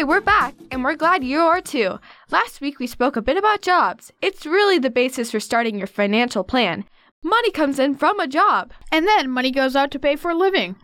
Hey, we're back, and we're glad you are too. Last week we spoke a bit about jobs. It's really the basis for starting your financial plan. Money comes in from a job. And then money goes out to pay for a living.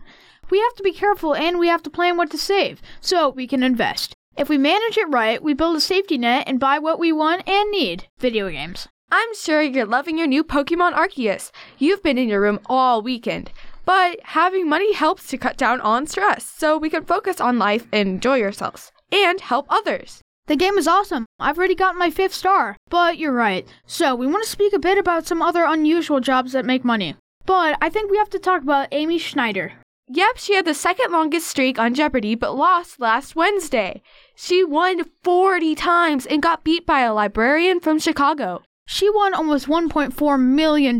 We have to be careful and we have to plan what to save so we can invest. If we manage it right, we build a safety net and buy what we want and need video games. I'm sure you're loving your new Pokemon Arceus. You've been in your room all weekend. But having money helps to cut down on stress so we can focus on life and enjoy yourselves and help others. The game is awesome. I've already gotten my fifth star. But you're right. So, we want to speak a bit about some other unusual jobs that make money. But I think we have to talk about Amy Schneider. Yep, she had the second longest streak on Jeopardy but lost last Wednesday. She won 40 times and got beat by a librarian from Chicago. She won almost $1.4 million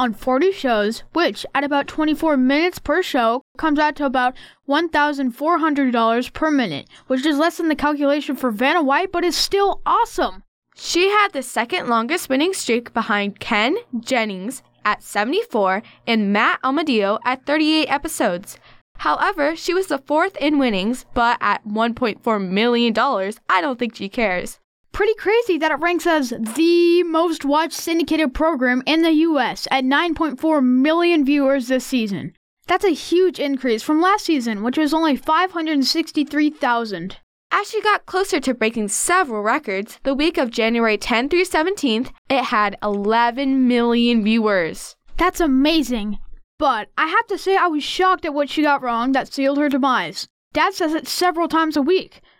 on 40 shows, which at about 24 minutes per show comes out to about $1,400 per minute, which is less than the calculation for Vanna White, but is still awesome. She had the second longest winning streak behind Ken Jennings at 74 and Matt Amodio at 38 episodes. However, she was the fourth in winnings, but at $1.4 million, I don't think she cares pretty crazy that it ranks as the most watched syndicated program in the US at 9.4 million viewers this season. That's a huge increase from last season, which was only 563,000. As she got closer to breaking several records, the week of January 10 through 17th, it had 11 million viewers. That's amazing. But I have to say, I was shocked at what she got wrong that sealed her demise. Dad says it several times a week.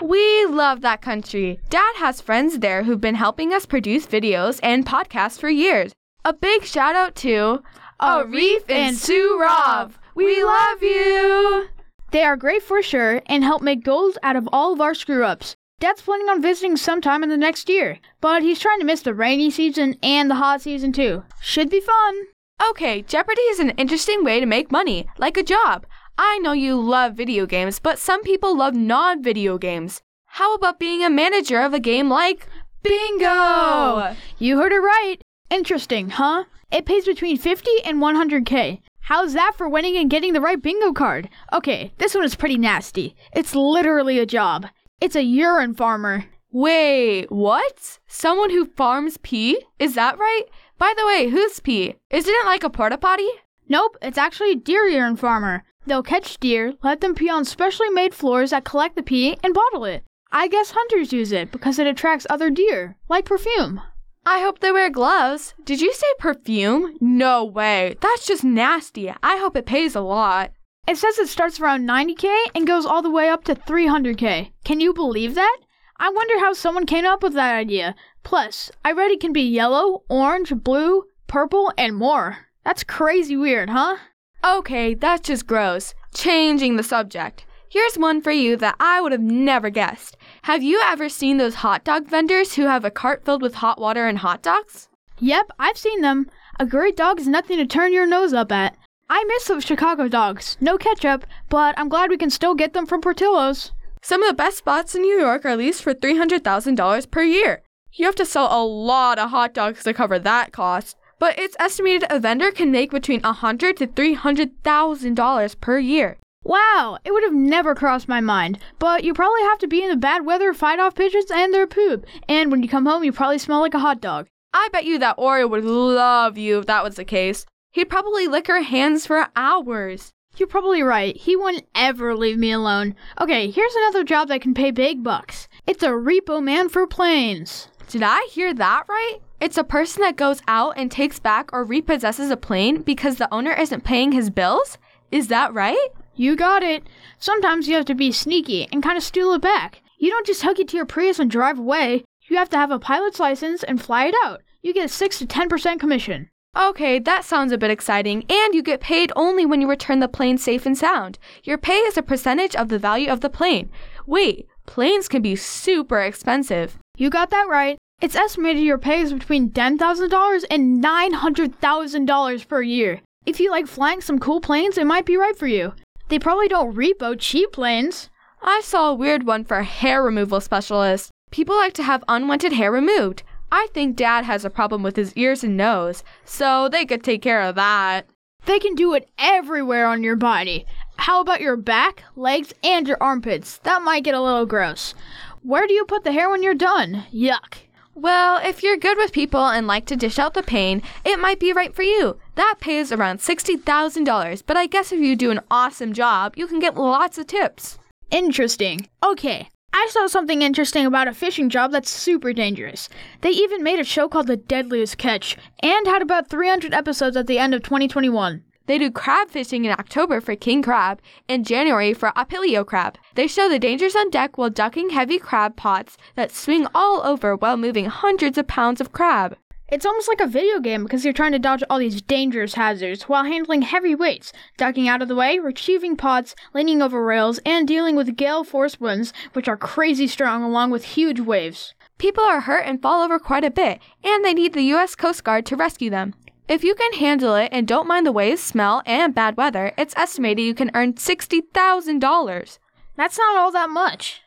We love that country. Dad has friends there who've been helping us produce videos and podcasts for years. A big shout out to Arif and Sue Rav. We love you. They are great for sure and help make gold out of all of our screw ups. Dad's planning on visiting sometime in the next year, but he's trying to miss the rainy season and the hot season too. Should be fun. Okay, Jeopardy is an interesting way to make money, like a job. I know you love video games, but some people love non video games. How about being a manager of a game like Bingo? You heard it right. Interesting, huh? It pays between 50 and 100k. How's that for winning and getting the right bingo card? Okay, this one is pretty nasty. It's literally a job. It's a urine farmer. Wait, what? Someone who farms pee? Is that right? By the way, who's pee? Isn't it like a porta potty? Nope, it's actually a deer urine farmer. They'll catch deer, let them pee on specially made floors that collect the pee, and bottle it. I guess hunters use it because it attracts other deer, like perfume. I hope they wear gloves. Did you say perfume? No way. That's just nasty. I hope it pays a lot. It says it starts around 90k and goes all the way up to 300k. Can you believe that? I wonder how someone came up with that idea. Plus, I read it can be yellow, orange, blue, purple, and more. That's crazy weird, huh? Okay, that's just gross. Changing the subject. Here's one for you that I would have never guessed. Have you ever seen those hot dog vendors who have a cart filled with hot water and hot dogs? Yep, I've seen them. A great dog is nothing to turn your nose up at. I miss those Chicago dogs. No ketchup, but I'm glad we can still get them from Portillo's. Some of the best spots in New York are leased for $300,000 per year. You have to sell a lot of hot dogs to cover that cost but it's estimated a vendor can make between a hundred to three hundred thousand dollars per year. Wow, it would have never crossed my mind. But you probably have to be in the bad weather, fight off pigeons and their poop. And when you come home, you probably smell like a hot dog. I bet you that Oreo would love you if that was the case. He'd probably lick her hands for hours. You're probably right. He wouldn't ever leave me alone. Okay, here's another job that can pay big bucks. It's a repo man for planes. Did I hear that right? It's a person that goes out and takes back or repossesses a plane because the owner isn't paying his bills? Is that right? You got it. Sometimes you have to be sneaky and kind of steal it back. You don't just hook it to your Prius and drive away. You have to have a pilot's license and fly it out. You get a 6 to 10% commission. Okay, that sounds a bit exciting, and you get paid only when you return the plane safe and sound. Your pay is a percentage of the value of the plane. Wait, planes can be super expensive. You got that right. It's estimated your pay is between $10,000 and $900,000 per year. If you like flying some cool planes, it might be right for you. They probably don't repo cheap planes. I saw a weird one for a hair removal specialist. People like to have unwanted hair removed. I think dad has a problem with his ears and nose, so they could take care of that. They can do it everywhere on your body. How about your back, legs, and your armpits? That might get a little gross. Where do you put the hair when you're done? Yuck. Well, if you're good with people and like to dish out the pain, it might be right for you. That pays around $60,000, but I guess if you do an awesome job, you can get lots of tips. Interesting. Okay, I saw something interesting about a fishing job that's super dangerous. They even made a show called The Deadliest Catch and had about 300 episodes at the end of 2021. They do crab fishing in October for king crab and January for opilio crab. They show the dangers on deck while ducking heavy crab pots that swing all over while moving hundreds of pounds of crab. It's almost like a video game because you're trying to dodge all these dangerous hazards while handling heavy weights, ducking out of the way, retrieving pots, leaning over rails, and dealing with gale force winds, which are crazy strong along with huge waves. People are hurt and fall over quite a bit, and they need the U.S. Coast Guard to rescue them. If you can handle it and don't mind the waves, smell, and bad weather, it's estimated you can earn $60,000. That's not all that much.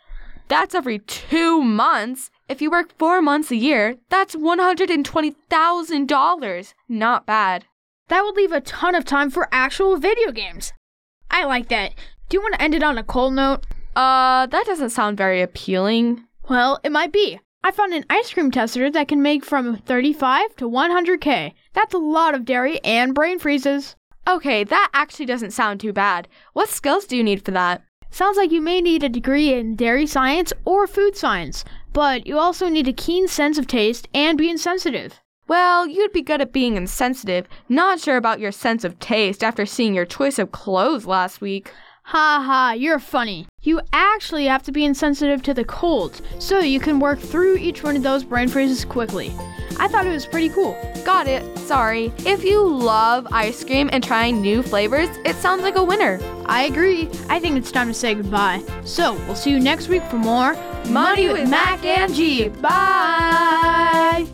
That's every two months. If you work four months a year, that's $120,000. Not bad. That would leave a ton of time for actual video games. I like that. Do you want to end it on a cold note? Uh, that doesn't sound very appealing. Well, it might be. I found an ice cream tester that can make from 35 to 100k. That's a lot of dairy and brain freezes. Okay, that actually doesn't sound too bad. What skills do you need for that? Sounds like you may need a degree in dairy science or food science, but you also need a keen sense of taste and being sensitive. Well, you'd be good at being insensitive. Not sure about your sense of taste after seeing your choice of clothes last week. Ha ha, you're funny. You actually have to be insensitive to the cold, so you can work through each one of those brain phrases quickly. I thought it was pretty cool. Got it. Sorry. If you love ice cream and trying new flavors, it sounds like a winner. I agree. I think it's time to say goodbye. So, we'll see you next week for more Money with Mac and G. Bye.